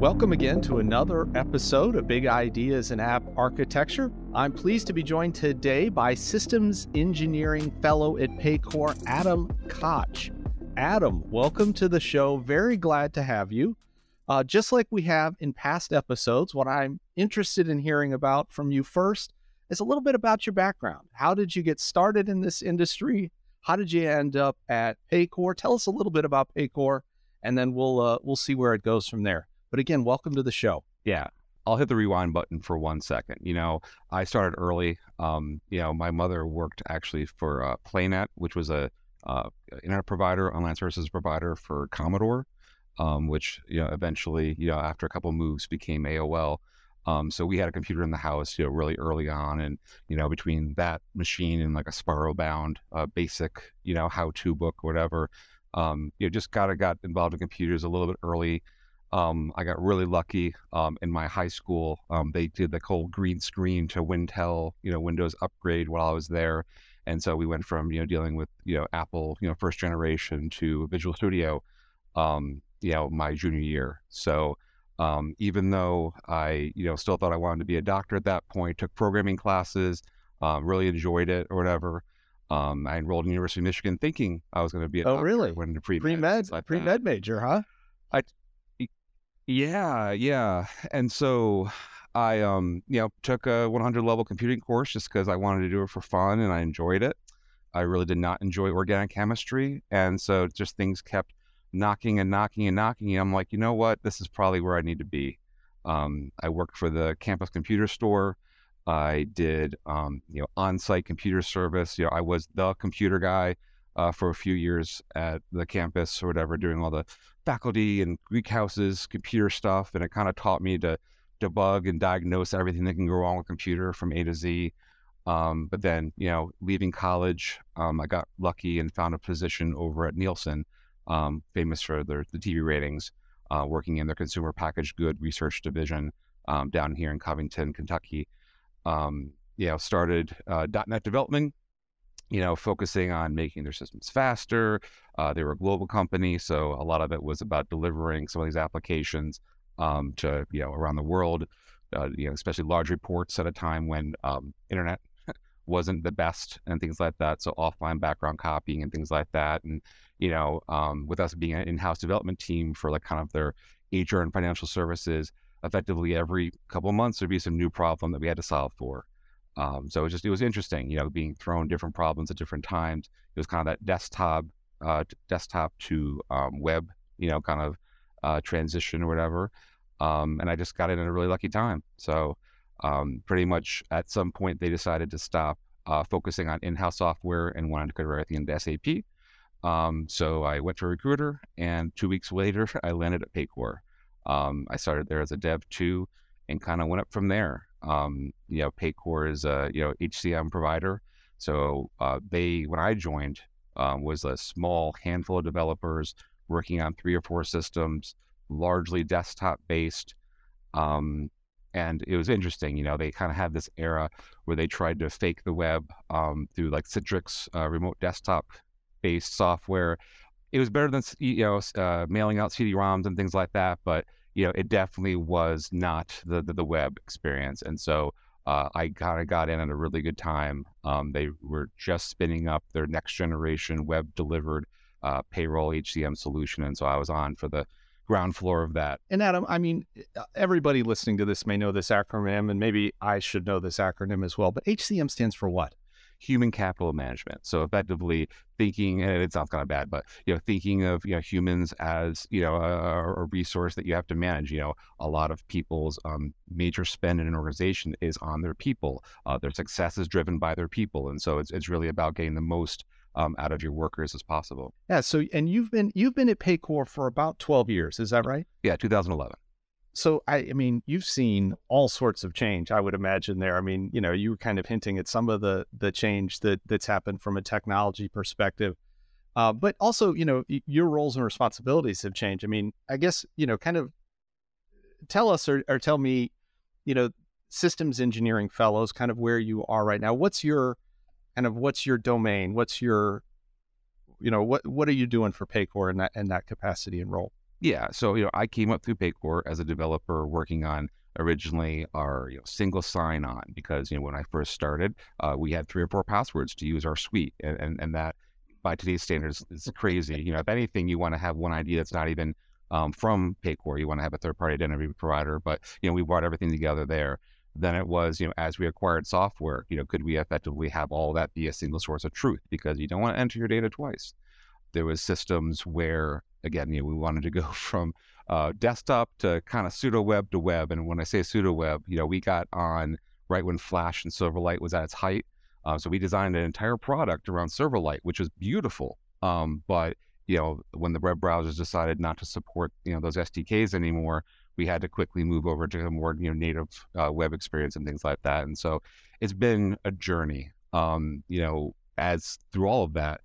Welcome again to another episode of Big Ideas in App Architecture. I'm pleased to be joined today by Systems Engineering Fellow at Paycor, Adam Koch. Adam, welcome to the show. Very glad to have you. Uh, just like we have in past episodes, what I'm interested in hearing about from you first is a little bit about your background. How did you get started in this industry? How did you end up at Paycor? Tell us a little bit about Paycor, and then we'll uh, we'll see where it goes from there. But again, welcome to the show. Yeah, I'll hit the rewind button for one second. You know, I started early. Um, you know, my mother worked actually for uh, Playnet, which was a uh, internet provider, online services provider for Commodore, um, which you know eventually, you know, after a couple moves, became AOL. Um, so we had a computer in the house, you know, really early on, and you know, between that machine and like a Sparrow Bound, uh, basic, you know, how-to book, whatever, um, you know, just got got involved in computers a little bit early. Um, I got really lucky um, in my high school. Um, they did the whole green screen to Wintel, you know, Windows upgrade while I was there, and so we went from you know dealing with you know Apple, you know, first generation to Visual Studio, um, you know, my junior year. So um, even though I, you know, still thought I wanted to be a doctor at that point, took programming classes, um, really enjoyed it or whatever. Um, I enrolled in University of Michigan thinking I was going to be a oh, doctor. really? Went into pre med, like pre med major, huh? I, yeah, yeah. And so I, um, you know, took a 100 level computing course just because I wanted to do it for fun and I enjoyed it. I really did not enjoy organic chemistry, and so just things kept knocking and knocking and knocking. And I'm like, you know what? This is probably where I need to be. Um, I worked for the campus computer store. I did, um, you know, on-site computer service. You know, I was the computer guy uh, for a few years at the campus or whatever, doing all the faculty and Greek houses, computer stuff, and it kind of taught me to debug and diagnose everything that can go wrong with computer from A to Z. Um, but then, you know, leaving college, um, I got lucky and found a position over at Nielsen um, famous for their the TV ratings, uh, working in their consumer packaged good research division um, down here in Covington, Kentucky. Um, you know, started uh, .NET development. You know, focusing on making their systems faster. Uh, they were a global company, so a lot of it was about delivering some of these applications um, to you know around the world. Uh, you know, especially large reports at a time when um, internet wasn't the best and things like that. So offline background copying and things like that. And you know, um, with us being an in-house development team for like kind of their HR and financial services, effectively every couple of months there'd be some new problem that we had to solve for. Um, so it just it was interesting, you know, being thrown different problems at different times. It was kind of that desktop, uh, desktop to um, web, you know, kind of uh, transition or whatever. Um, and I just got in a really lucky time. So um, pretty much at some point they decided to stop uh, focusing on in-house software and wanted to convert everything into SAP. Um, so I went to a recruiter, and two weeks later, I landed at Paycor. Um, I started there as a dev two, and kind of went up from there. Um, you know, Paycor is a you know HCM provider, so uh, they when I joined um, was a small handful of developers working on three or four systems, largely desktop based. Um, and it was interesting, you know, they kind of had this era where they tried to fake the web um, through like Citrix uh, remote desktop based software. It was better than you know uh, mailing out CD-ROMs and things like that, but you know it definitely was not the the, the web experience. And so uh, I kind of got in at a really good time. Um, they were just spinning up their next generation web delivered uh, payroll HCM solution, and so I was on for the ground floor of that. And Adam, I mean, uh, everybody listening to this may know this acronym, and maybe I should know this acronym as well. But HCM stands for what? Human capital management. So effectively thinking, and it sounds kind of bad, but you know, thinking of you know humans as you know a, a resource that you have to manage. You know, a lot of people's um, major spend in an organization is on their people. Uh, their success is driven by their people, and so it's it's really about getting the most um, out of your workers as possible. Yeah. So, and you've been you've been at Paycor for about twelve years, is that right? Yeah, 2011 so I, I mean, you've seen all sorts of change. I would imagine there. I mean, you know, you were kind of hinting at some of the the change that that's happened from a technology perspective, uh, but also, you know, your roles and responsibilities have changed. I mean, I guess you know, kind of tell us or, or tell me, you know, systems engineering fellows, kind of where you are right now. What's your kind of what's your domain? What's your you know what what are you doing for Paycor in that in that capacity and role? Yeah. So, you know, I came up through Paycor as a developer working on originally our you know, single sign on because, you know, when I first started, uh, we had three or four passwords to use our suite. And, and, and that by today's standards is crazy. You know, if anything, you want to have one ID that's not even um, from Paycor. You want to have a third party identity provider, but, you know, we brought everything together there. Then it was, you know, as we acquired software, you know, could we effectively have all that be a single source of truth? Because you don't want to enter your data twice. There was systems where, again, you know, we wanted to go from uh, desktop to kind of pseudo web to web. And when I say pseudo web, you know, we got on right when Flash and Silverlight was at its height. Uh, so we designed an entire product around Silverlight, which was beautiful. Um, but you know, when the web browsers decided not to support you know those SDKs anymore, we had to quickly move over to a more you know native uh, web experience and things like that. And so it's been a journey. Um, you know, as through all of that,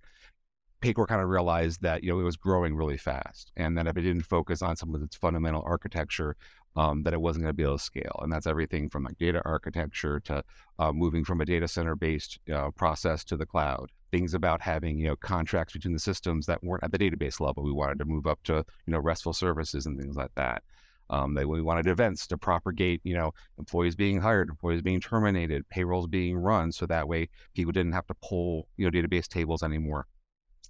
Paycor kind of realized that you know it was growing really fast, and that if it didn't focus on some of its fundamental architecture, um, that it wasn't going to be able to scale. And that's everything from like data architecture to uh, moving from a data center based uh, process to the cloud. Things about having you know contracts between the systems that weren't at the database level. We wanted to move up to you know RESTful services and things like that. Um, we wanted events to propagate, you know, employees being hired, employees being terminated, payrolls being run, so that way people didn't have to pull, you know, database tables anymore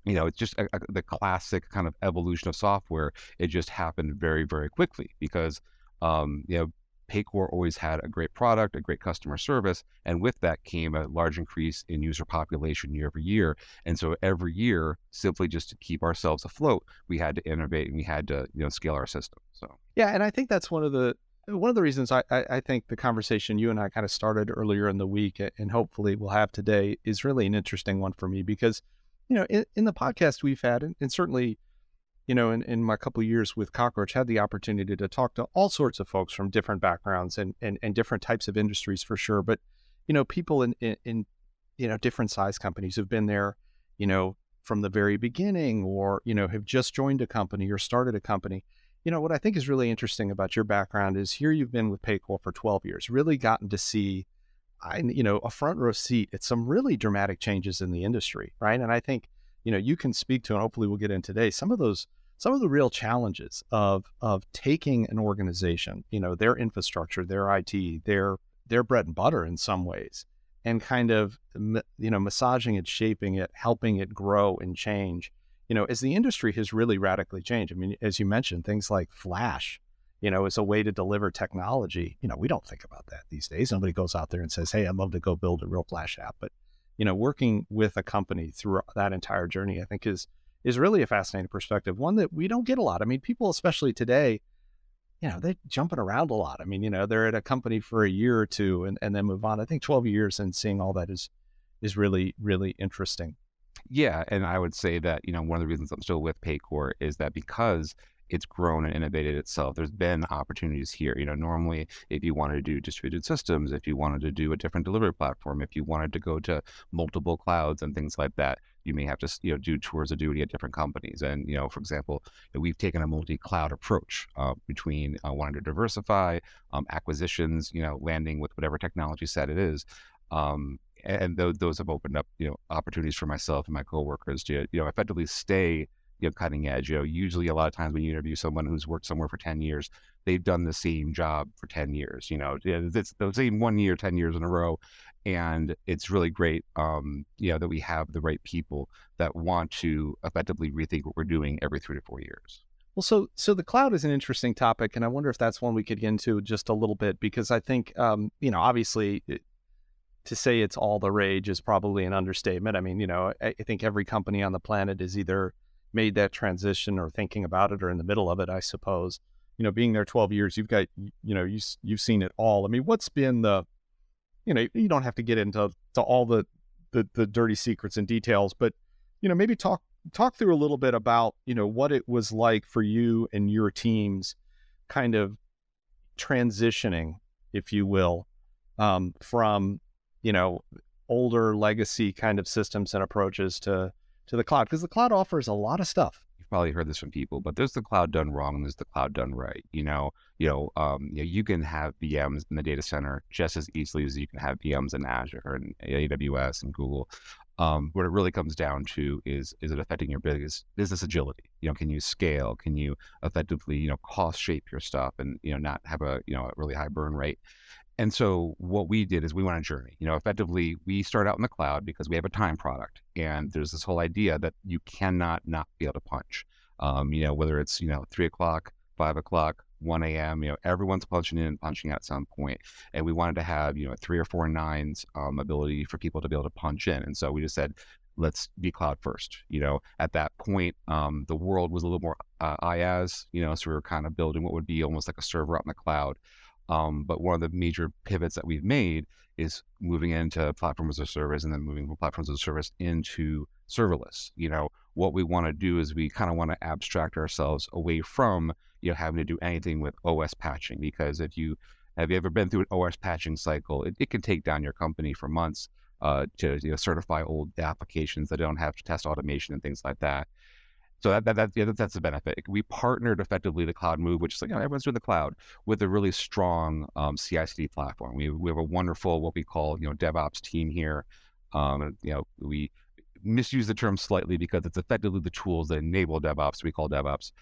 you know, it's just a, a, the classic kind of evolution of software. It just happened very, very quickly because, um, you know, Paycor always had a great product, a great customer service, and with that came a large increase in user population year over year. And so every year, simply just to keep ourselves afloat, we had to innovate and we had to, you know, scale our system. So yeah, and I think that's one of the one of the reasons I, I, I think the conversation you and I kind of started earlier in the week, and hopefully we'll have today, is really an interesting one for me because you know, in, in the podcast we've had, and, and certainly, you know, in, in my couple years with Cockroach, had the opportunity to talk to all sorts of folks from different backgrounds and, and, and different types of industries for sure. But, you know, people in, in, in, you know, different size companies who've been there, you know, from the very beginning or, you know, have just joined a company or started a company. You know, what I think is really interesting about your background is here you've been with Paycor for 12 years, really gotten to see I, you know, a front row seat at some really dramatic changes in the industry, right? And I think, you know, you can speak to, and hopefully we'll get in today, some of those, some of the real challenges of of taking an organization, you know, their infrastructure, their IT, their their bread and butter in some ways, and kind of, you know, massaging it, shaping it, helping it grow and change. You know, as the industry has really radically changed. I mean, as you mentioned, things like Flash, you know, as a way to deliver technology. You know, we don't think about that these days. Nobody goes out there and says, "Hey, I'd love to go build a real Flash app." But you know, working with a company through that entire journey, I think is is really a fascinating perspective. One that we don't get a lot. I mean, people, especially today, you know, they're jumping around a lot. I mean, you know, they're at a company for a year or two and, and then move on. I think 12 years and seeing all that is is really, really interesting. Yeah. And I would say that, you know, one of the reasons I'm still with Paycor is that because it's grown and innovated itself. There's been opportunities here. You know, normally if you wanted to do distributed systems, if you wanted to do a different delivery platform, if you wanted to go to multiple clouds and things like that, you may have to you know do tours of duty at different companies. And you know, for example, we've taken a multi-cloud approach uh, between uh, wanting to diversify um, acquisitions, you know, landing with whatever technology set it is. Um, and those, those have opened up, you know, opportunities for myself and my coworkers to, you know, effectively stay you know, cutting edge. You know, usually a lot of times when you interview someone who's worked somewhere for 10 years, they've done the same job for 10 years, you know, it's the same one year, 10 years in a row. And it's really great, um, you know, that we have the right people that want to effectively rethink what we're doing every three to four years. Well, so so the cloud is an interesting topic, and I wonder if that's one we could get into just a little bit because I think, um, you know, obviously, it, to say it's all the rage is probably an understatement. I mean, you know, I, I think every company on the planet is either made that transition or thinking about it or in the middle of it, I suppose. You know, being there 12 years, you've got, you know, you, you've seen it all. I mean, what's been the, you know, you don't have to get into to all the, the, the dirty secrets and details, but, you know, maybe talk, talk through a little bit about, you know, what it was like for you and your teams kind of transitioning, if you will, um, from, you know, older legacy kind of systems and approaches to, to the cloud because the cloud offers a lot of stuff. You've probably heard this from people, but there's the cloud done wrong and there's the cloud done right. You know, you know, um, you, know, you can have VMs in the data center just as easily as you can have VMs in Azure and AWS and Google. Um, what it really comes down to is is it affecting your business business agility? You know, can you scale? Can you effectively you know cost shape your stuff and you know not have a you know a really high burn rate? And so what we did is we went on a journey. You know, effectively we start out in the cloud because we have a time product, and there's this whole idea that you cannot not be able to punch. Um, you know, whether it's you know three o'clock, five o'clock, 1 a.m. You know, everyone's punching in and punching out at some point, and we wanted to have you know three or four nines um, ability for people to be able to punch in. And so we just said, let's be cloud first. You know, at that point, um, the world was a little more uh, IaaS. You know, so we were kind of building what would be almost like a server out in the cloud. Um, but one of the major pivots that we've made is moving into platform as a service and then moving from platforms as a service into serverless. You know, what we want to do is we kind of want to abstract ourselves away from you know having to do anything with OS patching because if you have you ever been through an OS patching cycle, it, it can take down your company for months uh, to you know, certify old applications that don't have test automation and things like that. So that, that, that yeah, that's the benefit. We partnered effectively the cloud move, which is like you know, everyone's doing the cloud with a really strong um, CI/CD platform. We, we have a wonderful what we call you know DevOps team here. Um, you know we misuse the term slightly because it's effectively the tools that enable DevOps. We call DevOps.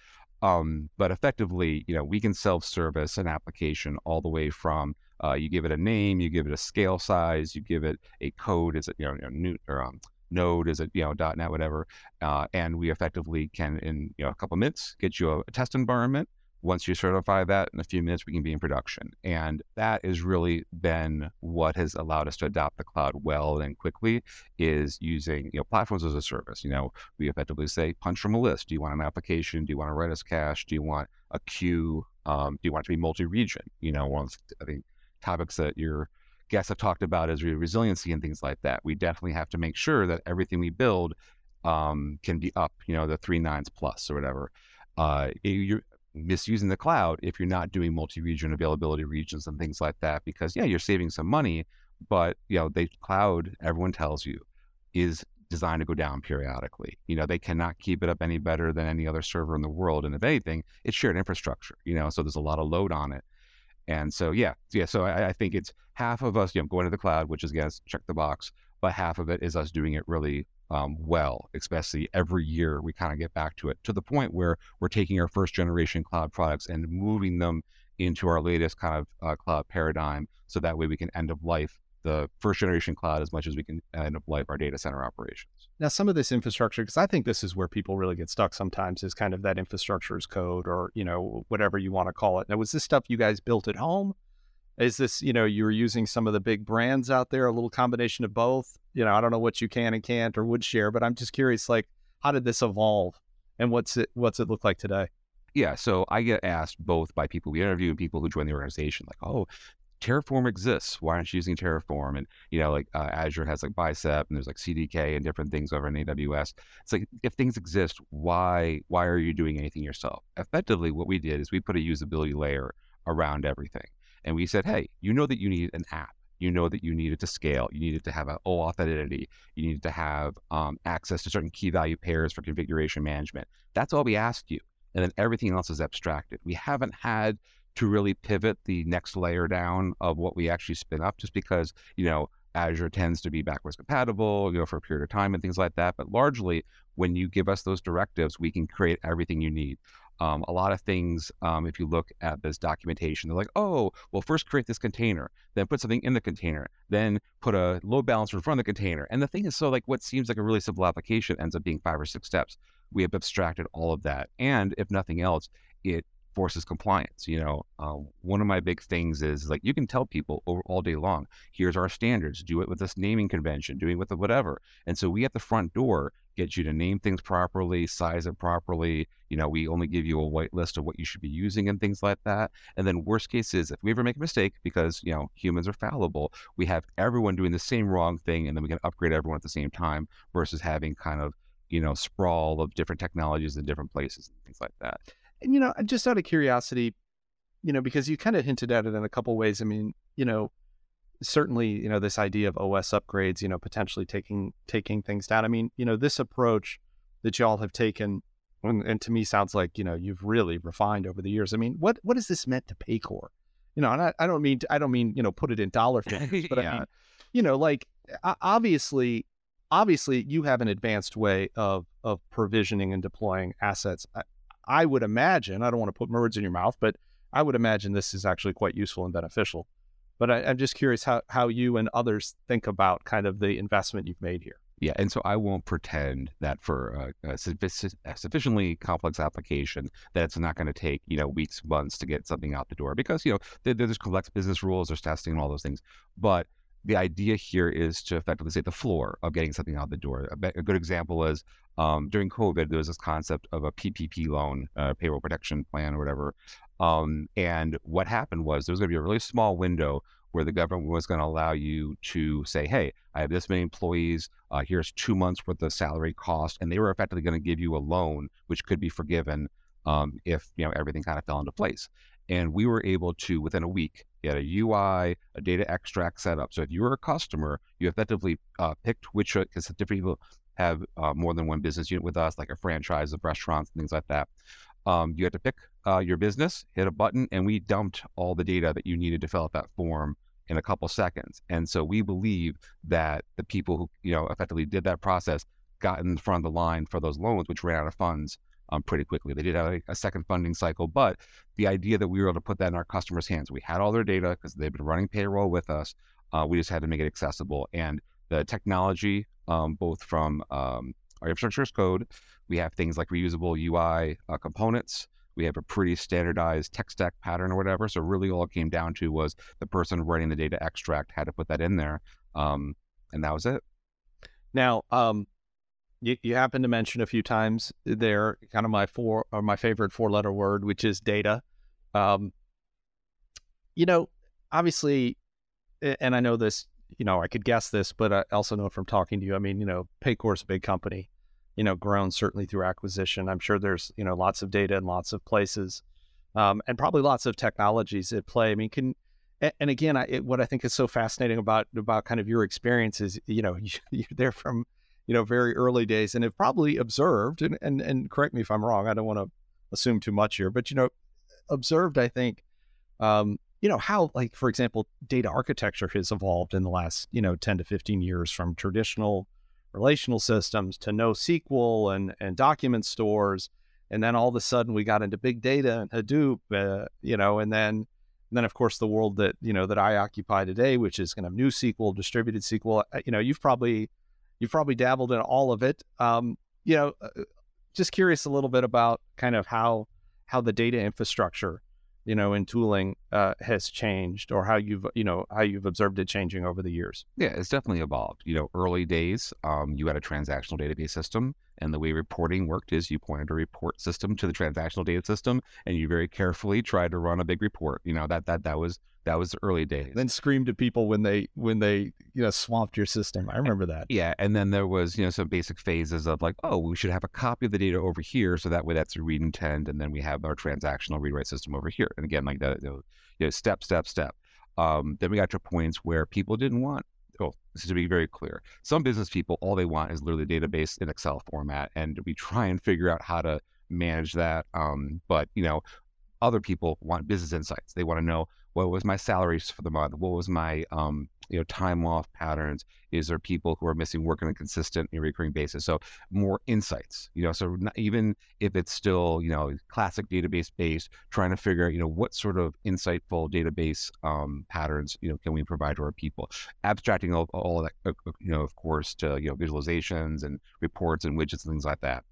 Um, but effectively, you know, we can self-service an application all the way from uh, you give it a name, you give it a scale size, you give it a code, is it you know, new or um, node, is it you know .NET, whatever, uh, and we effectively can in you know a couple minutes get you a, a test environment once you certify that in a few minutes, we can be in production. And that has really been what has allowed us to adopt the cloud well and quickly is using, you know, platforms as a service. You know, we effectively say, punch from a list. Do you want an application? Do you want a Redis cache? Do you want a queue? Um, do you want it to be multi-region? You know, one of the, I think topics that your guests have talked about is resiliency and things like that. We definitely have to make sure that everything we build um, can be up, you know, the three nines plus or whatever. Uh, you, misusing the cloud if you're not doing multi-region availability regions and things like that because yeah you're saving some money but you know the cloud everyone tells you is designed to go down periodically you know they cannot keep it up any better than any other server in the world and if anything it's shared infrastructure you know so there's a lot of load on it and so yeah yeah so i, I think it's half of us you know going to the cloud which is again check the box but half of it is us doing it really um, well, especially every year we kind of get back to it to the point where we're taking our first generation cloud products and moving them into our latest kind of uh, cloud paradigm. So that way we can end of life the first generation cloud as much as we can end of life our data center operations. Now, some of this infrastructure, because I think this is where people really get stuck sometimes, is kind of that infrastructure as code or, you know, whatever you want to call it. Now, was this stuff you guys built at home? Is this, you know, you were using some of the big brands out there, a little combination of both? You know, I don't know what you can and can't or would share, but I'm just curious, like, how did this evolve and what's it what's it look like today? Yeah, so I get asked both by people we interview and people who join the organization, like, oh, Terraform exists. Why aren't you using Terraform? And you know, like uh, Azure has like Bicep, and there's like CDK and different things over in AWS. It's like if things exist, why why are you doing anything yourself? Effectively, what we did is we put a usability layer around everything. And we said, hey, you know that you need an app. You know that you needed to scale. You needed to have an OAuth identity. You needed to have um, access to certain key value pairs for configuration management. That's all we asked you. And then everything else is abstracted. We haven't had to really pivot the next layer down of what we actually spin up just because, you know, Azure tends to be backwards compatible, you know, for a period of time and things like that. But largely, when you give us those directives, we can create everything you need. Um, a lot of things, um, if you look at this documentation, they're like, oh, well, first create this container, then put something in the container, then put a load balancer in front of the container. And the thing is, so like what seems like a really simple application ends up being five or six steps. We have abstracted all of that. And if nothing else, it forces compliance. You know, uh, one of my big things is like you can tell people over all day long, here's our standards, do it with this naming convention, doing with the whatever. And so we at the front door get you to name things properly, size it properly. You know, we only give you a white list of what you should be using and things like that. And then worst case is if we ever make a mistake, because you know humans are fallible, we have everyone doing the same wrong thing, and then we can upgrade everyone at the same time versus having kind of you know sprawl of different technologies in different places and things like that. And you know, just out of curiosity, you know, because you kind of hinted at it in a couple ways. I mean, you know, certainly, you know, this idea of OS upgrades, you know, potentially taking taking things down. I mean, you know, this approach that y'all have taken, and, and to me sounds like you know you've really refined over the years. I mean, what what has this meant to Paycor? You know, and I, I don't mean I don't mean you know put it in dollar figures, but yeah. I mean, you know, like obviously obviously you have an advanced way of of provisioning and deploying assets. I, would imagine, I don't want to put words in your mouth, but I would imagine this is actually quite useful and beneficial. But I, am just curious how, how you and others think about kind of the investment you've made here. Yeah, and so I won't pretend that for a, a, sufficiently complex application that it's not going to take you know weeks, months to get something out the door because you know there, there's complex business rules, there's testing, and all those things. But the idea here is to effectively say the floor of getting something out the door. A, a good example is um, during COVID, there was this concept of a PPP loan, uh, payroll protection plan, or whatever. Um, and what happened was there was going to be a really small window where the government was going to allow you to say, "Hey, I have this many employees. Uh, here's two months worth of salary cost," and they were effectively going to give you a loan, which could be forgiven um, if you know everything kind of fell into place. And we were able to, within a week, get a UI, a data extract set up. So if you were a customer, you effectively uh, picked which, because uh, different people have uh, more than one business unit with us, like a franchise of restaurants and things like that. Um, you had to pick uh, your business, hit a button, and we dumped all the data that you needed to fill out that form in a couple seconds. And so we believe that the people who, you know, effectively did that process got in front of the line for those loans, which ran out of funds um, pretty quickly. They did have a, a, second funding cycle, but the idea that we were able to put that in our customers' hands, we had all their data because they've been running payroll with us. Uh, we just had to make it accessible. And the technology, um, both from um, our infrastructure as code, we have things like reusable UI uh, components. We have a pretty standardized tech stack pattern or whatever. So really, all it came down to was the person writing the data extract had to put that in there, um, and that was it. Now, um, you, you happen to mention a few times there, kind of my four or my favorite four letter word, which is data. Um, you know, obviously, and I know this, you know, I could guess this, but I also know from talking to you. I mean, you know, Paycor's a big company, you know, grown certainly through acquisition. I'm sure there's, you know, lots of data in lots of places, um, and probably lots of technologies at play. I mean, can and again, I, it, what I think is so fascinating about about kind of your experience is, you know, you're there from you know, very early days and have probably observed, and, and, and correct me if I'm wrong, I don't want to assume too much here, but, you know, observed, I think, um, you know, how, like, for example, data architecture has evolved in the last, you know, 10 to 15 years from traditional relational systems to NoSQL and, and document stores. And then all of a sudden we got into big data and Hadoop, uh, you know, and then, and then of course the world that, you know, that I occupy today, which is kind of NewSQL, distributed SQL, uh, you know, you've probably, You've probably dabbled in all of it. Um, you know, uh, just curious a little bit about kind of how how the data infrastructure, you know, in tooling uh, has changed, or how you've you know how you've observed it changing over the years. Yeah, it's definitely evolved. You know, early days, um, you had a transactional database system, and the way reporting worked is you pointed a report system to the transactional data system, and you very carefully tried to run a big report. You know that that that was that was the early days. Then screamed at people when they when they you know swamped your system. I remember that. Yeah, and then there was you know some basic phases of like, oh, we should have a copy of the data over here, so that way that's a read intent, and then we have our transactional read write system over here. And again, like that, you know, step step step. Um, then we got to points where people didn't want. Oh, this to be very clear. Some business people, all they want is literally database in Excel format, and we try and figure out how to manage that. Um, but you know, other people want business insights. They want to know what was my salaries for the month? What was my um, you know time off patterns? Is there people who are missing work on a consistent and recurring basis? So more insights, you know. So even if it's still you know classic database based, trying to figure out you know what sort of insightful database um, patterns you know can we provide to our people, abstracting all, all of that you know of course to you know visualizations and reports and widgets and things like that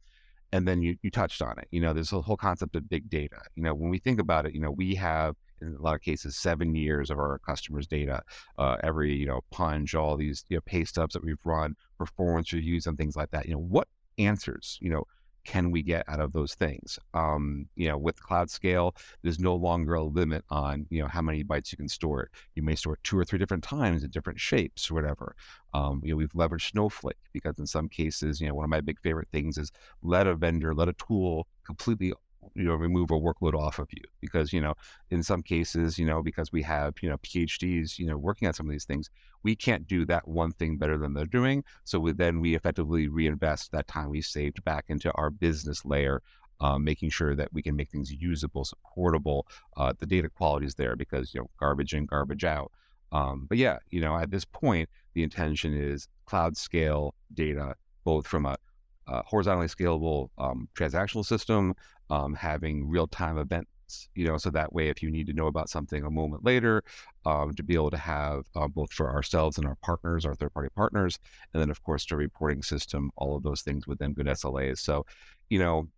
and then you, you touched on it you know there's a whole concept of big data you know when we think about it you know we have in a lot of cases seven years of our customers' data, uh, every you know punch, all these you know, pay stubs that we've run, performance reviews, and things like that. You know what answers you know can we get out of those things? Um, you know, with cloud scale, there's no longer a limit on you know how many bytes you can store it. You may store it two or three different times in different shapes or whatever. Um, you know, we've leveraged Snowflake because in some cases, you know, one of my big favorite things is let a vendor, let a tool completely you know remove a workload off of you because you know in some cases you know because we have you know phds you know working on some of these things we can't do that one thing better than they're doing. So we, then we effectively reinvest that time we saved back into our business layer um, making sure that we can make things usable supportable uh, the data quality is there because you know garbage in garbage out. Um, but yeah you know at this point the intention is cloud scale data, both from a uh, horizontally scalable um, transactional system, um, having real time events, you know, so that way if you need to know about something a moment later, um, to be able to have uh, both for ourselves and our partners, our third party partners, and then of course the reporting system, all of those things within good SLAs. So, you know,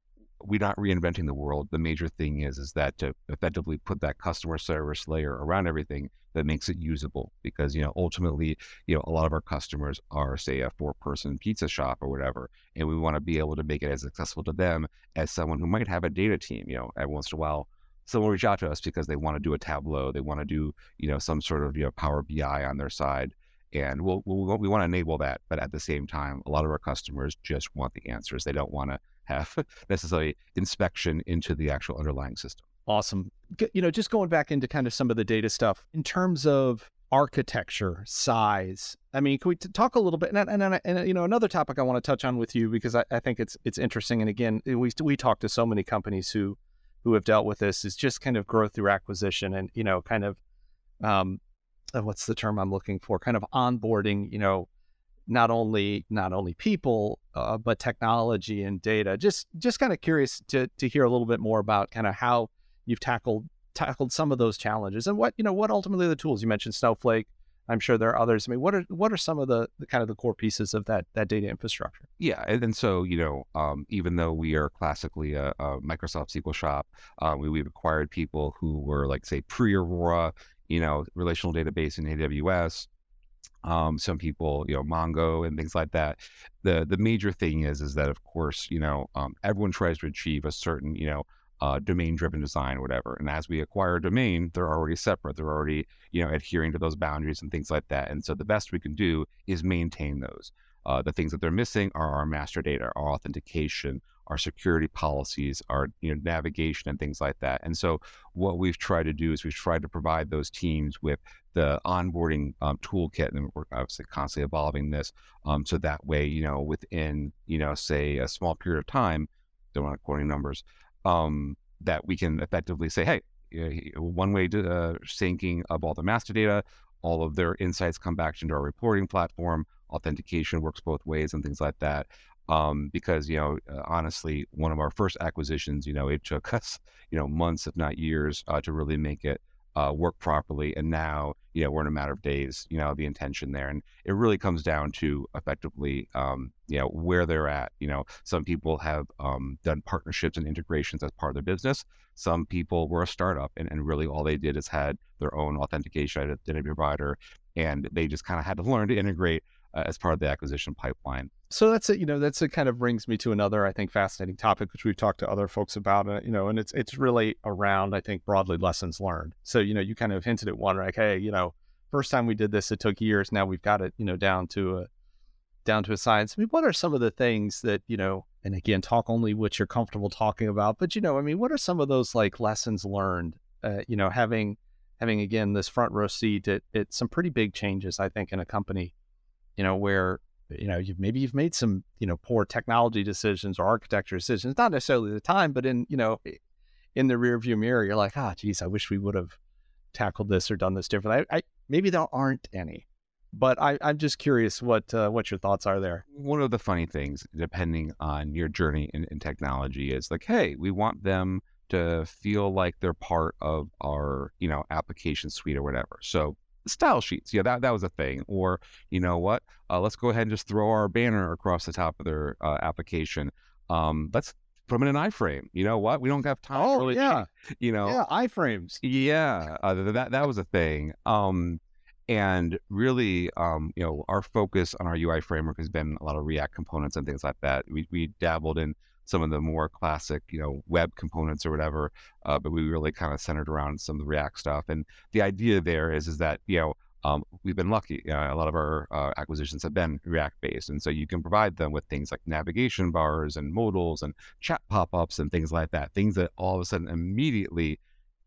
we're not reinventing the world. The major thing is is that to effectively put that customer service layer around everything that makes it usable. Because you know ultimately, you know a lot of our customers are say a four person pizza shop or whatever, and we want to be able to make it as accessible to them as someone who might have a data team. You know, every once in a while. Someone will reach out to us because they want to do a Tableau, they want to do, you know, some sort of you know Power BI on their side, and we'll, we'll we want to enable that. But at the same time, a lot of our customers just want the answers. They don't want to have necessarily inspection into the actual underlying system. Awesome. You know, just going back into kind of some of the data stuff in terms of architecture, size. I mean, can we talk a little bit? And, and, and, you know, another topic I want to touch on with you because I, I think it's it's interesting. And again, we we talk to so many companies who who have dealt with this is just kind of growth through acquisition and you know, kind of um, uh, what's the term I'm looking for? Kind of onboarding. You know, not only not only people uh, but technology and data. Just just kind of curious to to hear a little bit more about kind of how you've tackled tackled some of those challenges and what you know what ultimately the tools you mentioned Snowflake. I'm sure there are others. I mean, what are what are some of the, the kind of the core pieces of that that data infrastructure? Yeah, and, and so you know, um, even though we are classically a, a Microsoft SQL shop, um, we, we've acquired people who were like say pre Aurora, you know, relational database in AWS, um, some people, you know, Mongo and things like that. The the major thing is is that of course, you know, um, everyone tries to achieve a certain, you know, uh, domain driven design, whatever. And as we acquire a domain, they're already separate. They're already, you know, adhering to those boundaries and things like that. And so the best we can do is maintain those. Uh, the things that they're missing are our master data, our authentication, our security policies, our you know navigation and things like that. And so what we've tried to do is we've tried to provide those teams with the onboarding um, toolkit, and we're obviously constantly evolving this. Um, so that way, you know, within you know say a small period of time, don't want any numbers, um, that we can effectively say, hey, one way to uh, syncing of all the master data, all of their insights come back into our reporting platform. Authentication works both ways and things like that um, because you know uh, honestly one of our first acquisitions you know it took us you know months if not years uh, to really make it uh, work properly and now you know we're in a matter of days you know the intention there and it really comes down to effectively um, you know where they're at you know. Some people have um, done partnerships and integrations as part of their business. Some people were a startup and, and really all they did is had their own authentication identity provider and they just kind of had to learn to integrate uh, as part of the acquisition pipeline. So that's it. You know, that's it. Kind of brings me to another, I think, fascinating topic, which we've talked to other folks about. Uh, you know, and it's it's really around, I think, broadly lessons learned. So you know, you kind of hinted at one, like, hey, you know, first time we did this, it took years. Now we've got it, you know, down to a down to a science. I mean, what are some of the things that you know? And again, talk only what you're comfortable talking about. But you know, I mean, what are some of those like lessons learned? Uh, you know, having having again this front row seat at, at some pretty big changes, I think, in a company you know, where you know you've maybe you've made some you know poor technology decisions or architecture decisions, not necessarily the time, but in you know in the rearview mirror, you're like, ah, geez, I wish we would have tackled this or done this differently. I, I maybe there aren't any, but I, I'm just curious what uh, what your thoughts are there. One of the funny things, depending on your journey in, in technology, is like, hey, we want them to feel like they're part of our you know application suite or whatever. So style sheets. Yeah, that, that was a thing. Or, you know what? Uh, let's go ahead and just throw our banner across the top of their uh, application. Um, let's put them in an iframe. You know what? We don't have time. Oh, really yeah. You know, yeah, iframes. Yeah, uh, that that was a thing. Um, and really, um, you know, our focus on our UI framework has been a lot of React components and things like that. We we dabbled in some of the more classic, you know, web components or whatever. Uh, but we really kind of centered around some of the React stuff. And the idea there is is that you know um, we've been lucky. Uh, a lot of our uh, acquisitions have been React based, and so you can provide them with things like navigation bars and modals and chat pop ups and things like that. Things that all of a sudden immediately,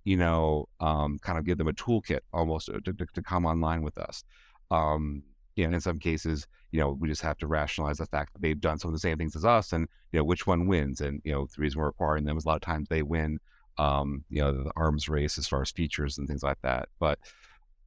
you know, um, kind of give them a toolkit almost to, to, to come online with us. Um, you in some cases, you know, we just have to rationalize the fact that they've done some of the same things as us and, you know, which one wins. And, you know, the reason we're acquiring them is a lot of times they win, um, you know, the arms race as far as features and things like that. But,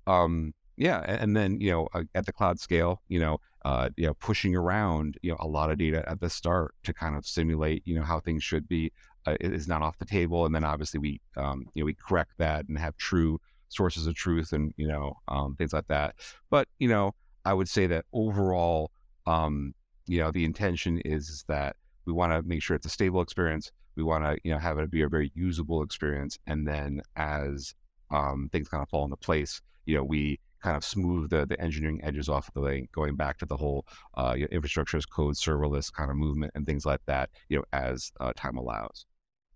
um, yeah, and then you know uh, at the cloud scale, you know, uh, you know, pushing around you know a lot of data at the start to kind of simulate you know how things should be uh, is not off the table, and then obviously we um, you know we correct that and have true sources of truth and you know um, things like that. But you know, I would say that overall, um, you know, the intention is that we want to make sure it's a stable experience. We want to you know have it be a very usable experience, and then as um, things kind of fall into place, you know, we kind of smooth the, the engineering edges off of the way, going back to the whole uh, you know, infrastructure as code, serverless kind of movement and things like that, you know, as uh, time allows.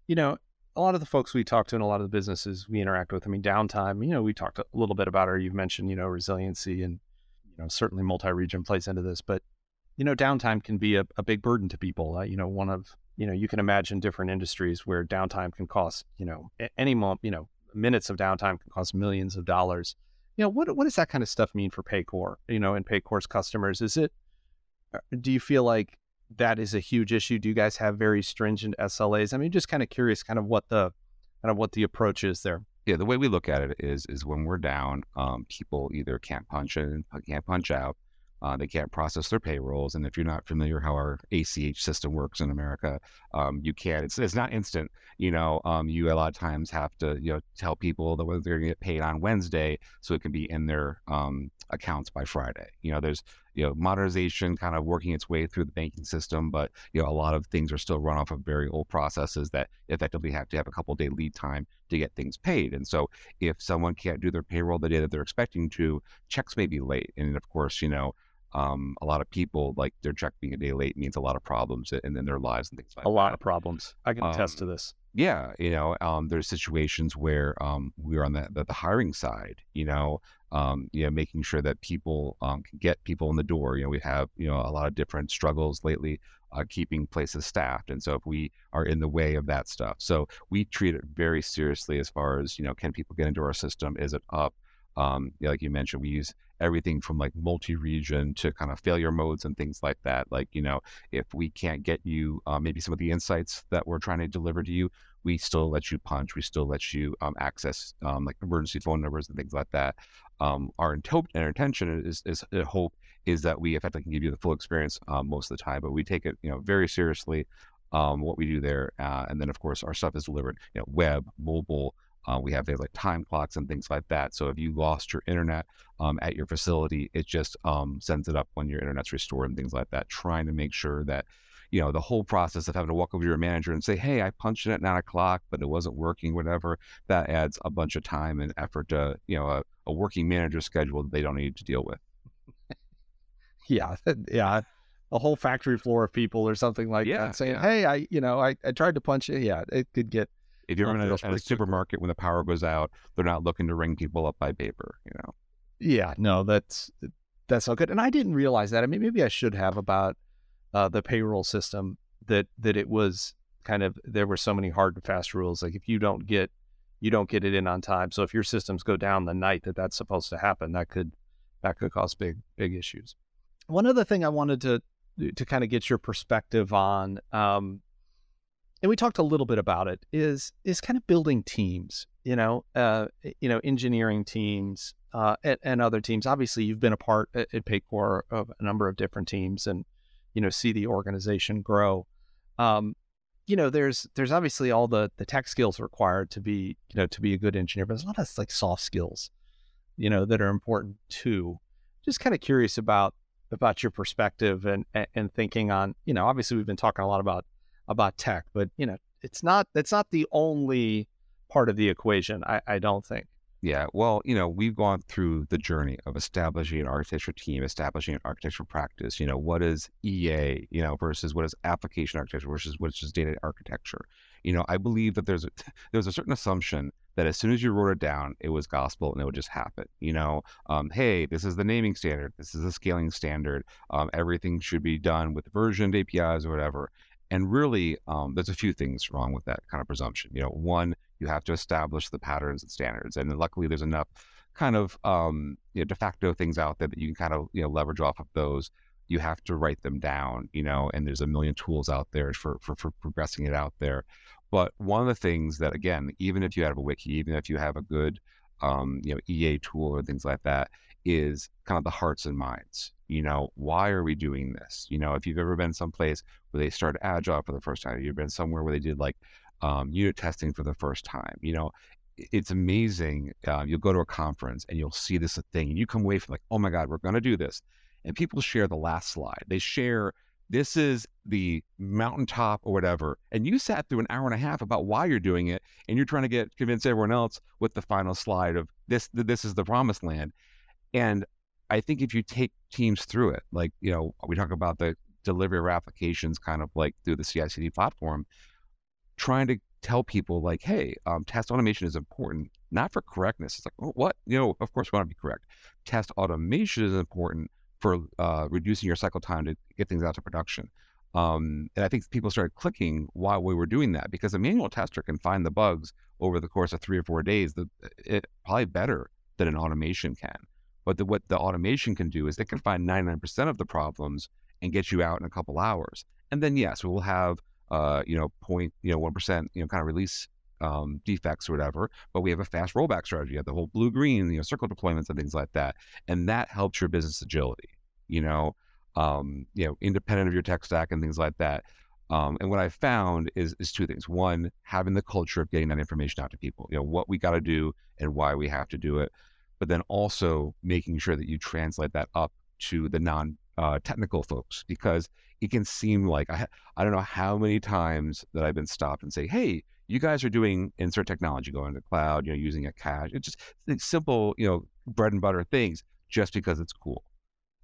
You know, a lot of the folks we talk to and a lot of the businesses we interact with, I mean, downtime, you know, we talked a little bit about, or you've mentioned, you know, resiliency and, you know, certainly multi-region plays into this, but, you know, downtime can be a, a big burden to people. Uh, you know, one of, you know, you can imagine different industries where downtime can cost, you know, any moment, you know, minutes of downtime can cost millions of dollars. You know, what, what does that kind of stuff mean for Paycor, you know, and Paycor's customers? Is it, uh, do you feel like that is a huge issue. Do you guys have very stringent SLAs? I mean, just kind of curious, kind of what the kind of what the approach is there. Yeah, the way we look at it is is when we're down, um, people either can't punch in, can't punch out, uh, they can't process their payrolls, and if you're not familiar how our ACH system works in America, um, you can't. It's it's not instant. You know, um, you a lot of times have to you know tell people that they're going to get paid on Wednesday, so it can be in their um, accounts by Friday. You know, there's you know modernization kind of working its way through the banking system, but you know a lot of things are still run off of very old processes that effectively have to have a couple day lead time to get things paid. And so if someone can't do their payroll the day that they're expecting to, checks may be late. And of course, you know. Um, a lot of people like their check being a day late means a lot of problems in, in their lives and things like a that. A lot of problems. I can attest um, to this. Yeah, you know, um, there's situations where um, we're on the, the, the hiring side, you know, um, you know, making sure that people um, can get people in the door. You know, we have you know a lot of different struggles lately uh, keeping places staffed, and so if we are in the way of that stuff, so we treat it very seriously as far as you know, can people get into our system? Is it up? Um, like you mentioned, we use everything from like multi-region to kind of failure modes and things like that. Like you know, if we can't get you uh, maybe some of the insights that we're trying to deliver to you, we still let you punch. We still let you um, access um, like emergency phone numbers and things like that. Um, our, intent, our intention is, is, is hope is that we effectively can give you the full experience um, most of the time, but we take it you know very seriously. Um, what we do there, uh, and then of course our stuff is delivered, you know, web, mobile. Uh, we have things like time clocks and things like that. So if you lost your internet um, at your facility, it just sends it up when your internet's restored and things like that. Trying to make sure that you know, the whole process of having to walk over to your manager and say, Hey, I punched in at nine o'clock, but it wasn't working, whatever, that adds a bunch of time and effort to, you know, a, a working manager schedule that they don't need to deal with. yeah. Yeah. A whole factory floor of people or something like yeah, that saying, yeah. Hey, I, you know, I, I tried to punch it. Yeah. It could get, if you're in a, a supermarket when the power goes out, they're not looking to ring people up by paper, you know? Yeah, no, that's, that's all good. And I didn't realize that. I mean, maybe I should have about uh, the payroll system that that it was kind of there were so many hard and fast rules. Like if you don't get you don't get it in on time. So if your systems go down the night that that's supposed to happen, that could that could cause big big issues. One other thing I wanted to to kind of get your perspective on, um, and we talked a little bit about it, is is kind of building teams. You know, uh, you know, engineering teams uh, and, and, other teams. Obviously, you've been a part at, at Paycor of a number of different teams, and you know see the organization grow um, you know there's there's obviously all the the tech skills required to be you know to be a good engineer but there's a lot of like soft skills you know that are important too just kind of curious about about your perspective and and thinking on you know obviously we've been talking a lot about about tech but you know it's not it's not the only part of the equation i i don't think yeah, well, you know, we've gone through the journey of establishing an architecture team, establishing an architecture practice. You know, what is EA, you know, versus what is application architecture versus what is data architecture. You know, I believe that there's a, there's a certain assumption that as soon as you wrote it down, it was gospel and it would just happen. You know, um, hey, this is the naming standard, this is the scaling standard. Um, everything should be done with versioned APIs or whatever. And really, um, there's a few things wrong with that kind of presumption. You know, one, you have to establish the patterns and standards, and luckily, there's enough kind of um, you know, de facto things out there that you can kind of you know leverage off of those. You have to write them down, you know, and there's a million tools out there for for, for progressing it out there. But one of the things that, again, even if you have a wiki, even if you have a good um, you know EA tool or things like that, is kind of the hearts and minds. You know, why are we doing this? You know, if you've ever been someplace where they started agile for the first time, you've been somewhere where they did like um, unit testing for the first time. You know, it's amazing. Uh, you'll go to a conference and you'll see this thing, and you come away from like, oh my god, we're going to do this, and people share the last slide. They share this is the mountaintop or whatever, and you sat through an hour and a half about why you're doing it, and you're trying to get convince everyone else with the final slide of this. This is the promised land, and I think if you take teams through it, like you know, we talk about the delivery of applications, kind of like through the CI/CD platform, trying to tell people like, hey, um, test automation is important, not for correctness. It's like, oh, what? You know, of course we want to be correct. Test automation is important for uh, reducing your cycle time to get things out to production. Um, and I think people started clicking while we were doing that because a manual tester can find the bugs over the course of three or four days. The, it probably better than an automation can. But the, what the automation can do is it can find 99% of the problems and get you out in a couple hours. And then yes, we will have uh, you know, point, you know, 1%, you know, kind of release um, defects or whatever, but we have a fast rollback strategy. You have the whole blue green, you know, circle deployments and things like that. And that helps your business agility, you know, um, you know, independent of your tech stack and things like that. Um, and what I found is is two things. One, having the culture of getting that information out to people, you know, what we got to do and why we have to do it. But then also making sure that you translate that up to the non uh, technical folks because it can seem like I, I don't know how many times that I've been stopped and say, hey, you guys are doing insert technology, going to the cloud, you know, using a cache. It's just it's simple, you know, bread and butter things just because it's cool.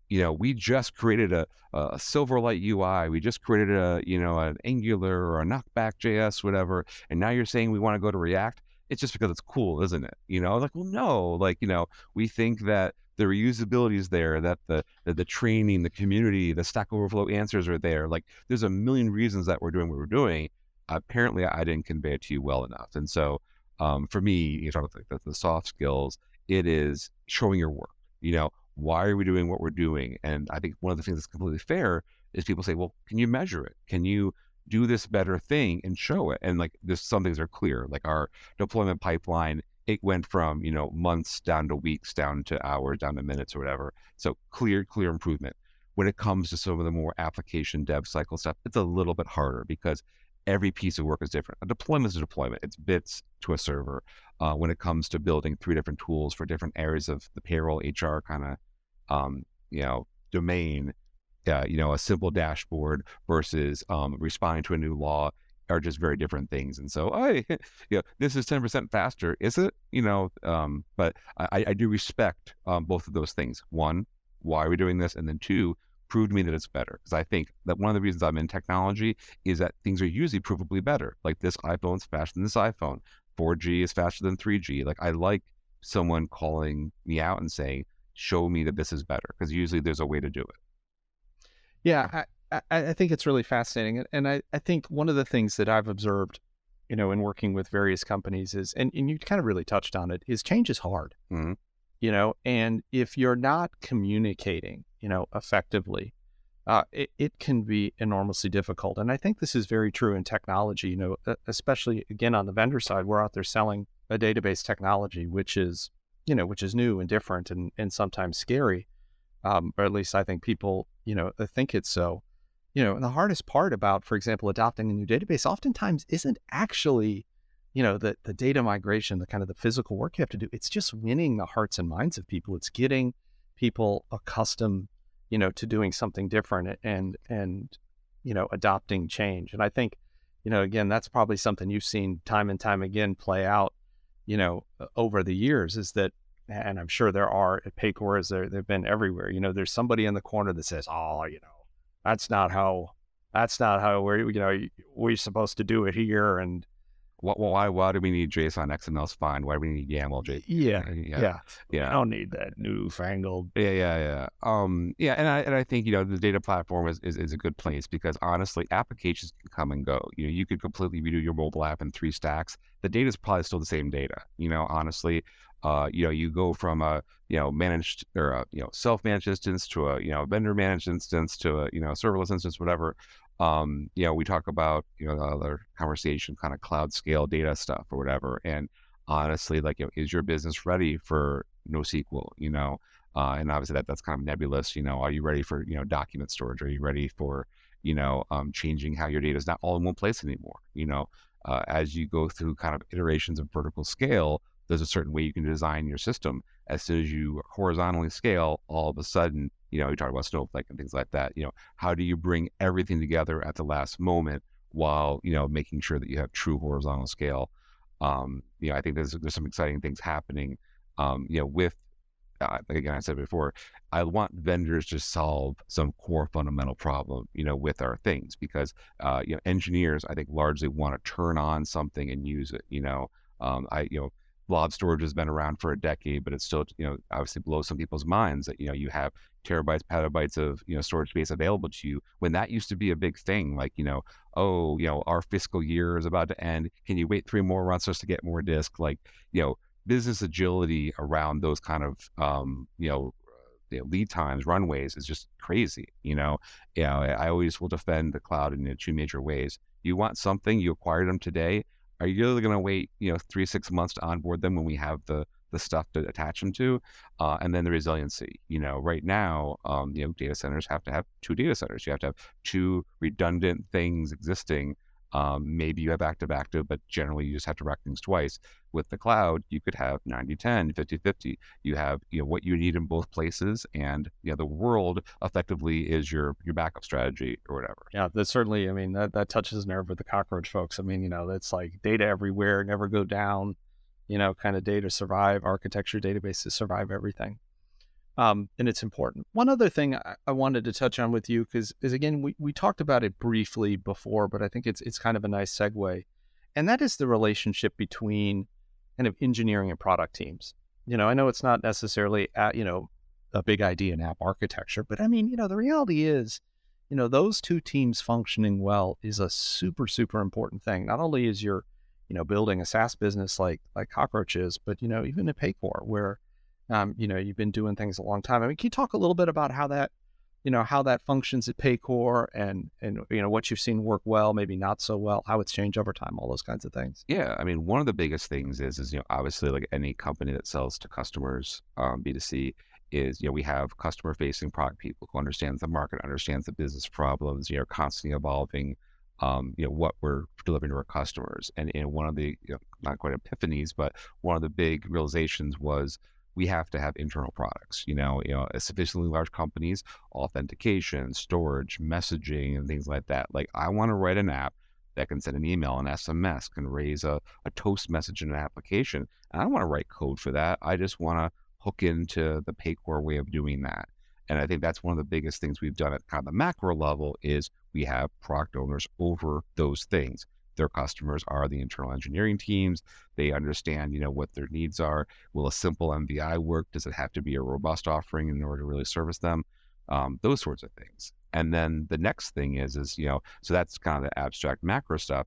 You know, we just created a, a Silverlight UI. We just created a, you know, an Angular or a Knockback JS, whatever. And now you're saying we want to go to React. It's just because it's cool, isn't it? You know, like, well, no, like, you know, we think that the reusability is there, that the, the, the training, the community, the Stack Overflow answers are there. Like there's a million reasons that we're doing what we're doing. Apparently, I didn't convey it to you well enough. And so, um, for me, you about the, the soft skills. It is showing your work. You know, why are we doing what we're doing? And I think one of the things that's completely fair is people say, well, can you measure it? Can you do this better thing and show it? And like, there's some things are clear, like our deployment pipeline it went from you know months down to weeks down to hours down to minutes or whatever. So clear clear improvement. When it comes to some of the more application dev cycle stuff it's a little bit harder because every piece of work is different. A deployment is a deployment. It's bits to a server uh, when it comes to building three different tools for different areas of the payroll hr kind of um, you know domain uh, you know a simple dashboard versus um, responding to a new law are just very different things. And so, I, you know, this is 10% faster, is it? You know, um, but I, I do respect um, both of those things. One, why are we doing this? And then two, prove to me that it's better. Because I think that one of the reasons I'm in technology is that things are usually provably better. Like this iPhone's faster than this iPhone. 4G is faster than 3G. Like I like someone calling me out and saying, show me that this is better. Because usually there's a way to do it. Yeah, I, I think it's really fascinating. And I, I think one of the things that I've observed, you know, in working with various companies is, and, and you kind of really touched on it, is change is hard, mm-hmm. you know, and if you're not communicating, you know, effectively, uh, it, it can be enormously difficult. And I think this is very true in technology, you know, especially again on the vendor side, we're out there selling a database technology, which is, you know, which is new and different and, and sometimes scary. Um, or at least I think people, you know, I think it's so you know, the hardest part about, for example, adopting a new database oftentimes isn't actually, you know, the, the data migration, the kind of the physical work you have to do. It's just winning the hearts and minds of people. It's getting people accustomed, you know, to doing something different and, and, you know, adopting change. And I think, you know, again, that's probably something you've seen time and time again play out, you know, over the years is that and I'm sure there are eh, at Paycor as there they've been everywhere. You know, there's somebody in the corner that says, "Oh, you know, that's not how that's not how we're you know we're supposed to do it here and why why do we need JSON XML's fine? Why do we need YAML? J- yeah, yeah, yeah, yeah. I don't need that newfangled. Yeah, yeah, yeah. Um, yeah, and I and I think you know the data platform is, is, is a good place because honestly, applications can come and go. You know, you could completely redo your mobile app in three stacks. The data is probably still the same data. You know, honestly, uh, you know, you go from a you know managed or a you know self-managed instance to a you know vendor managed instance to a you know serverless instance, whatever. Um, you know, we talk about you know the other conversation, kind of cloud scale data stuff or whatever. And honestly, like, you know, is your business ready for NoSQL? You know, Uh, and obviously that that's kind of nebulous. You know, are you ready for you know document storage? Are you ready for you know um, changing how your data is not all in one place anymore? You know, uh, as you go through kind of iterations of vertical scale, there's a certain way you can design your system. As soon as you horizontally scale, all of a sudden, you know, you talk about Snowflake and things like that. You know, how do you bring everything together at the last moment while you know making sure that you have true horizontal scale? Um, you know, I think there's there's some exciting things happening. Um, you know, with uh, again, I said before, I want vendors to solve some core fundamental problem, you know, with our things because, uh, you know, engineers, I think largely want to turn on something and use it, you know, um, I, you know, blob storage has been around for a decade, but it still, you know, obviously blows some people's minds that, you know, you have terabytes, petabytes of, you know, storage space available to you when that used to be a big thing. Like, you know, oh, you know, our fiscal year is about to end. Can you wait three more months just to get more disk? Like, you know, business agility around those kind of um, you know lead times, runways is just crazy. You know, you know, I always will defend the cloud in two major ways. You want something, you acquired them today. Are you really going to wait, you know, three six months to onboard them when we have the the stuff to attach them to, uh, and then the resiliency. You know, right now, um, you know, data centers have to have two data centers. You have to have two redundant things existing um, maybe you have active active, but generally you just have to rack things twice. With the cloud, you could have 90 10, 50 50. You have you know what you need in both places, and you know, the world effectively is your your backup strategy or whatever. Yeah, that's certainly. I mean, that that touches nerve with the cockroach folks. I mean, you know, that's like data everywhere, never go down. You know, kind of data survive architecture databases survive everything um, and it's important. One other thing I, I wanted to touch on with you, because is again we, we talked about it briefly before, but I think it's it's kind of a nice segue, and that is the relationship between kind of engineering and product teams. You know, I know it's not necessarily at, you know a big idea in app architecture, but I mean, you know, the reality is, you know, those two teams functioning well is a super super important thing. Not only is you're, you know, building a SaaS business like like Cockroach is, but you know, even at Paycor where um, you know, you've been doing things a long time. I mean, can you talk a little bit about how that, you know, how that functions at Paycor and and you know what you've seen work well, maybe not so well, how it's changed over time, all those kinds of things. Yeah, I mean, one of the biggest things is is you know obviously like any company that sells to customers, um, B two C, is you know we have customer facing product people who understand the market, understands the business problems, you know, constantly evolving. Um, you know what we're delivering to our customers, and, and one of the you know, not quite epiphanies, but one of the big realizations was we have to have internal products. You know, you know, sufficiently large companies, authentication, storage, messaging, and things like that. Like, I want to write an app that can send an email, an SMS, can raise a, a toast message in an application. And I don't want to write code for that. I just want to hook into the Paycor way of doing that. And I think that's one of the biggest things we've done at kind of the macro level is we have product owners over those things their customers are the internal engineering teams. They understand, you know, what their needs are. Will a simple MVI work? Does it have to be a robust offering in order to really service them? Um, those sorts of things. And then the next thing is, is you know, so that's kind of the abstract macro stuff.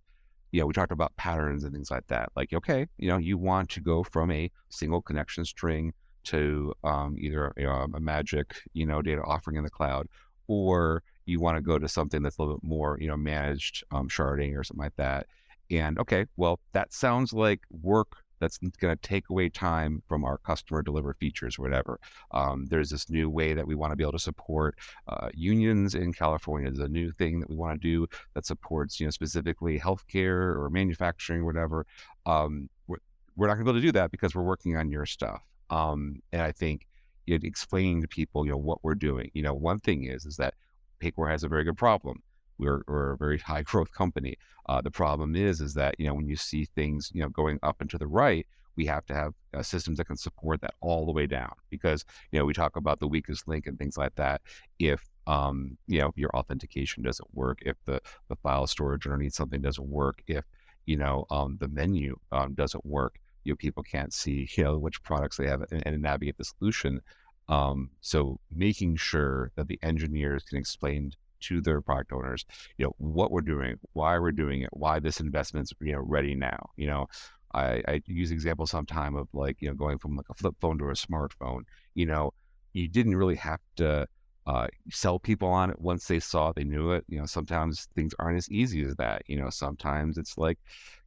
You know, we talked about patterns and things like that. Like, okay, you know, you want to go from a single connection string to um, either you know, a magic, you know, data offering in the cloud, or you want to go to something that's a little bit more, you know, managed um, sharding or something like that. And okay, well, that sounds like work that's going to take away time from our customer delivered features or whatever. Um, there's this new way that we want to be able to support uh, unions in California. There's a new thing that we want to do that supports, you know, specifically healthcare or manufacturing, whatever. Um, we're, we're, not going to be able to do that because we're working on your stuff. Um, and I think you know, explaining to people, you know, what we're doing. You know, one thing is is that Paycor has a very good problem. We're, we're a very high growth company. Uh, the problem is, is that, you know, when you see things, you know, going up and to the right, we have to have uh, systems that can support that all the way down because, you know, we talk about the weakest link and things like that. If, um, you know, your authentication doesn't work, if the, the file storage underneath something doesn't work, if, you know, um, the menu um, doesn't work, you know, people can't see, you know, which products they have and, and navigate the solution. Um, so making sure that the engineers can explain to their product owners, you know, what we're doing, why we're doing it, why this investment's you know ready now. You know, I, I use examples sometime of like you know going from like a flip phone to a smartphone. You know, you didn't really have to uh, sell people on it once they saw they knew it. You know, sometimes things aren't as easy as that. You know, sometimes it's like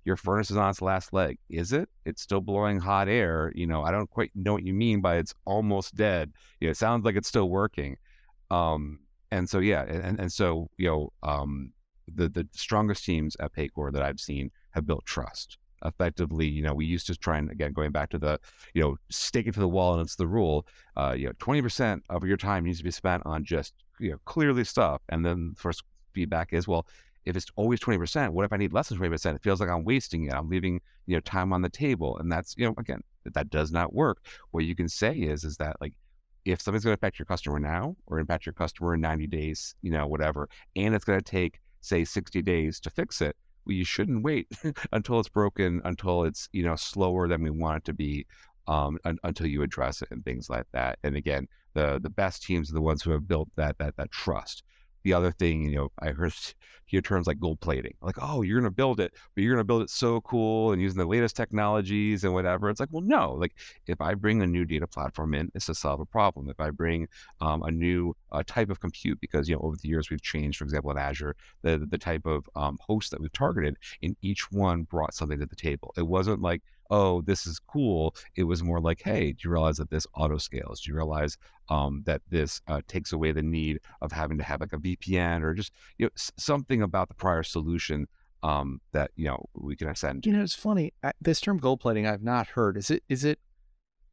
your furnace is on its last leg. Is it? It's still blowing hot air. You know, I don't quite know what you mean by it's almost dead. You know, it sounds like it's still working. Um, and so yeah, and and so you know, um, the the strongest teams at Paycor that I've seen have built trust effectively, you know, we used to try and again going back to the, you know, stake it to the wall and it's the rule. Uh, you know, twenty percent of your time needs to be spent on just you know clearly stuff. And then the first feedback is, well, if it's always twenty percent, what if I need less than twenty percent? It feels like I'm wasting it. I'm leaving you know time on the table, and that's you know again that does not work. What you can say is is that like if something's going to affect your customer now or impact your customer in 90 days, you know, whatever, and it's going to take, say, 60 days to fix it, you shouldn't wait until it's broken, until it's you know slower than we want it to be, um, un- until you address it and things like that. And again, the the best teams are the ones who have built that that that trust the other thing, you know, I heard hear terms like gold plating, like, oh, you're to build it, but you're to build it so cool and using the latest technologies and whatever. It's like, well, no, like if I bring a new data platform in, it's to solve a problem. If I bring um, a new uh, type of compute, because, you know, over the years we've changed, for example, in Azure, the, the type of um, host that we've targeted, and each one brought something to the table. It wasn't like, oh, this is cool. It was more like, hey, do you realize that this auto scales? Do you realize um, that this uh, takes away the need of having to have like a VPN or just you know something about the prior solution um, that you know we can ascend. You know, it's funny. I, this term gold plating I've not heard. Is it? Is it?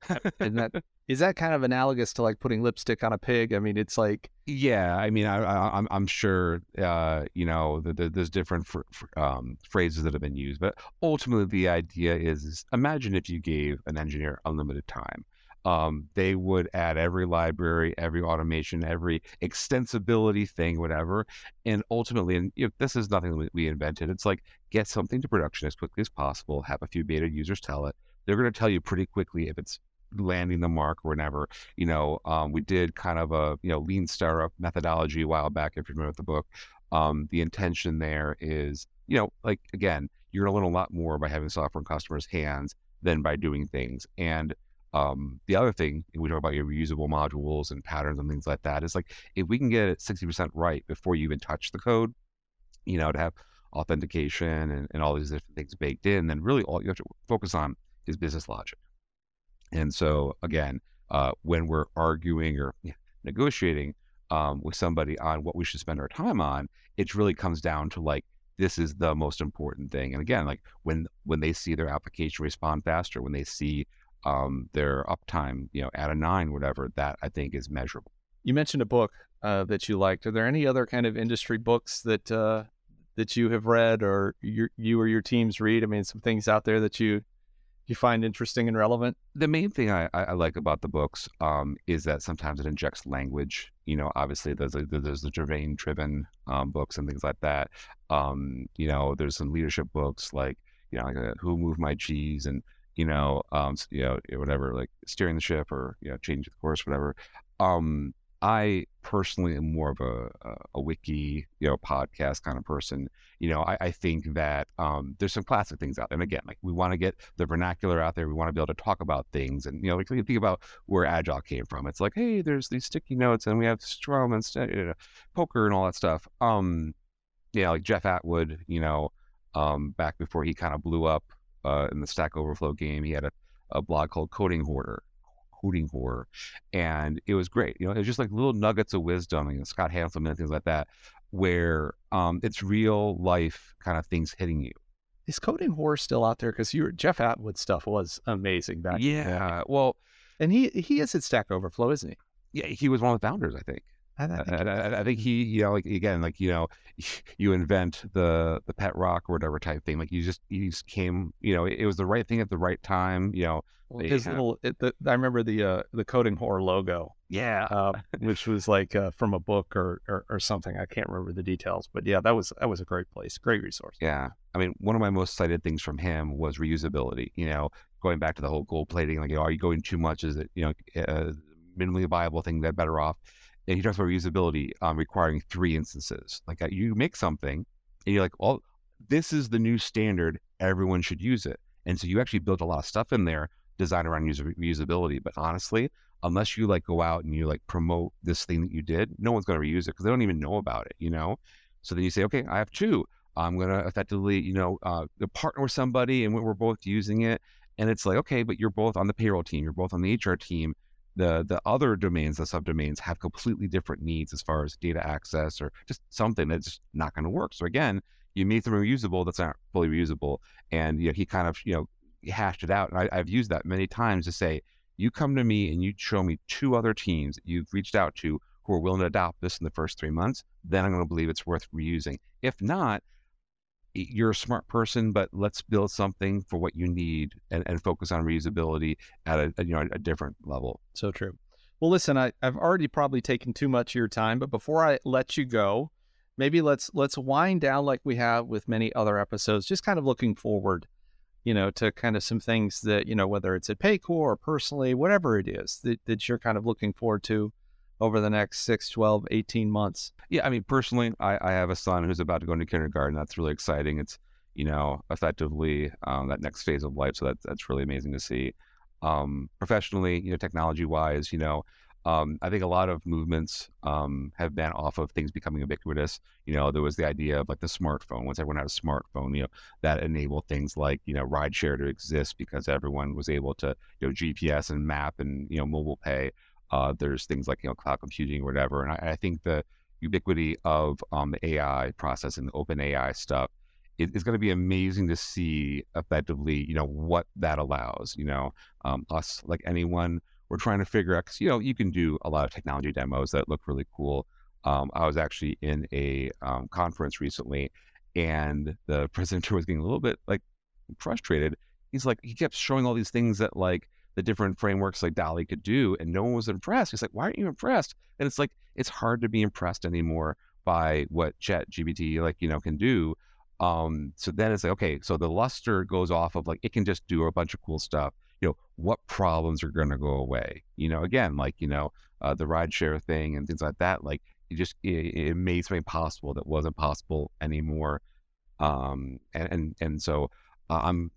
is that is that kind of analogous to like putting lipstick on a pig? I mean, it's like yeah. I mean, I, am I'm, I'm sure uh, you know the, the, there's different fr- fr- um, phrases that have been used, but ultimately the idea is, imagine if you gave an engineer unlimited time um, they would add every library, every automation, every extensibility thing, whatever. And ultimately, and you know, this is nothing we invented. It's like get something to production as quickly as possible, have a few beta users tell it. They're going to tell you pretty quickly if it's landing the mark or whatever. You know, um, we did kind of a you know lean startup methodology a while back. If you remember the book, um, the intention there is you know like again, you're to learn a lot more by having software in customers' hands than by doing things. And um, the other thing we talk about your reusable modules and patterns and things like that is like if we can get it 60% right before you even touch the code, you know, to have authentication and, and all these different things baked in, then really all you have to focus on is business logic. And so again, uh, when we're arguing or negotiating um, with somebody on what we should spend our time on, it really comes down to like this is the most important thing. And again, like when when they see their application respond faster, when they see um, their uptime, you know, at a nine, whatever, that I think is measurable. You mentioned a book uh, that you liked. Are there any other kind of industry books that uh, that you have read or your, you or your teams read? I mean, some things out there that you you find interesting and relevant? The main thing I, I like about the books um, is that sometimes it injects language. You know, obviously there's a, there's the domain driven um, books and things like that. Um, you know, there's some leadership books like you know, like, uh, Who Moved My Cheese and you know, um, you know, whatever, like steering the ship or you know, changing the course, whatever. Um, I personally am more of a, a, wiki, you know, podcast kind of person. You know, I, I think that um, there's some classic things out there. And again, like we want to get the vernacular out there. We want to be able to talk about things. And, you know, like think about where Agile came from. It's like, hey, there's these sticky notes and we have Scrum and you know, poker and all that stuff. Um, yeah, like Jeff Atwood, you know, um, back before he kind of blew up uh, in the Stack Overflow game. He had a, a blog called Coding Horror, Coding Horror, and it was great. You know, it was just like little nuggets of wisdom, you know, Scott Hanselman and things like that, where um, it's real life kind of things hitting you. Is Coding Horror still out there? Because your Jeff Atwood stuff was amazing back. Yeah, well, and he he is at Stack Overflow, isn't he? Yeah, he was one of the founders, I think. I, think, I, I think he, you know, like again, like you know, you invent the the pet rock or whatever type thing. Like you just you just came, you know, it, it was the right thing at the right time. You know, his have, little. It, the, I remember the uh, the coding horror logo. Yeah, uh, which was like uh, from a book or, or, or something. I can't remember the details, but yeah, that was that was a great place, great resource. Yeah, I mean, one of my most cited things from him was reusability. You know, going back to the whole gold plating, like, you know, are you going too much? Is it you know, uh, minimally viable thing that better off? And he talks about reusability um, requiring three instances. Like uh, you make something and you're like, well, this is the new standard. Everyone should use it. And so you actually built a lot of stuff in there designed around user usability. But honestly, unless you like go out and you like promote this thing that you did, no one's going to reuse it because they don't even know about it, you know? So then you say, okay, I have two. I'm going to effectively, you know, uh, partner with somebody and we're both using it. And it's like, okay, but you're both on the payroll team, you're both on the HR team. The the other domains, the subdomains, have completely different needs as far as data access or just something that's not going to work. So again, you made them reusable that's not fully reusable. And you know, he kind of, you know, hashed it out. And I, I've used that many times to say, you come to me and you show me two other teams that you've reached out to who are willing to adopt this in the first three months, then I'm going to believe it's worth reusing. If not, you're a smart person, but let's build something for what you need and, and focus on reusability at a, you know a different level. So true. Well, listen, I, I've already probably taken too much of your time, but before I let you go, maybe let's let's wind down like we have with many other episodes, just kind of looking forward, you know, to kind of some things that, you know, whether it's at Paycor or personally, whatever it is that, that you're kind of looking forward to over the next 6, 12, 18 months? Yeah, I mean, personally, I, I have a son who's about to go into kindergarten. That's really exciting. It's, you know, effectively um, that next phase of life. So that's, that's really amazing to see. Um, professionally, you know, technology wise, you know, um, I think a lot of movements um, have been off of things becoming ubiquitous. You know, there was the idea of like the smartphone. Once everyone had a smartphone, you know, that enabled things like you know rideshare to exist because everyone was able to you know GPS and map and you know mobile pay. Uh, there's things like you know cloud computing or whatever, and I, I think the ubiquity of um, the AI processing, the open AI stuff, it, it's going to be amazing to see effectively, you know, what that allows. You know, um, us like anyone, we're trying to figure out because you know you can do a lot of technology demos that look really cool. Um, I was actually in a um, conference recently, and the presenter was getting a little bit like frustrated. He's like, he kept showing all these things that like the different frameworks like DALL-E could do, and no one was impressed. He's like, why aren't you impressed? And it's like it's hard to be impressed anymore by what Chat GPT like you know can do. Um, so then it's like, okay, so the luster goes off of like it can just do a bunch of cool stuff. You know, what problems are going to go away? You know, again, like you know, uh, the rideshare thing and things like that. Like it just it, it made something possible that wasn't possible anymore. Um, and and and so uh, I'm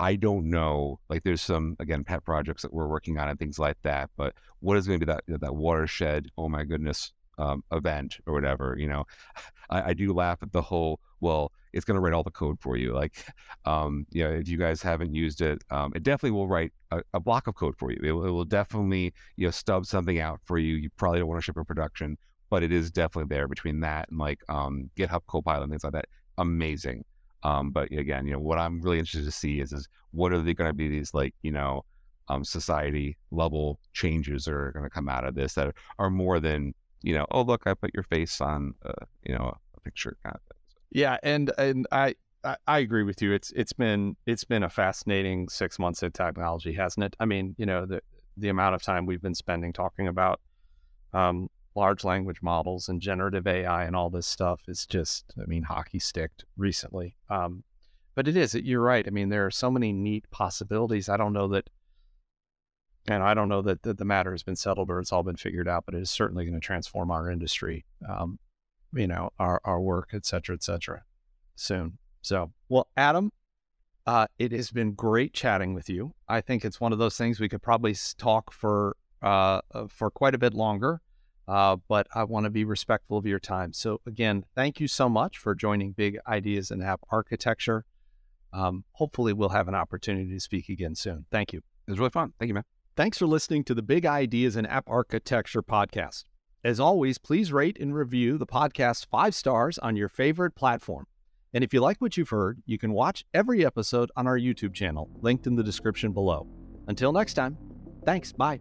I don't know. Like, there's some again pet projects that we're working on and things like that. But what is going to be that that watershed? Oh my goodness, um, event or whatever. You know, I, I, do laugh at the whole. Well, it's going to write all the code for you. Like, um, you know, if you guys haven't used it, um, it definitely will write a, a, block of code for you. It, it will definitely you know stub something out for you. You probably don't want to ship in production, but it is definitely there between that and like um, GitHub Copilot and things like that. Amazing. Um, but again, you know, what I'm really interested to see is is what are they going to be these like you know um, society level changes that are going to come out of this that are more than you know oh look I put your face on uh, you know a picture kind of thing. Yeah, and and I, I agree with you. It's it's been it's been a fascinating six months in technology, hasn't it? I mean, you know the the amount of time we've been spending talking about um, large language models and generative AI and all this stuff is just, I mean, hockey sticked recently. Um, but it is, you're right. I mean, there are so many neat possibilities. I don't know that, and I don't know that, that the matter has been settled or it's all been figured out, but it is certainly going to transform our industry, um, you know, our, our work, et cetera, et cetera, soon. So, well, Adam, uh, it has been great chatting with you. I think it's one of those things we could probably talk for uh, uh for quite a bit longer uh, but I want to be respectful of your time. So, again, thank you so much for joining Big Ideas in App Architecture. Um, hopefully, we'll have an opportunity to speak again soon. Thank you. It was really fun. Thank you, man. Thanks for listening to the Big Ideas in App Architecture podcast. As always, please rate and review the podcast five stars on your favorite platform. And if you like what you've heard, you can watch every episode on our YouTube channel, linked in the description below. Until next time, thanks. Bye.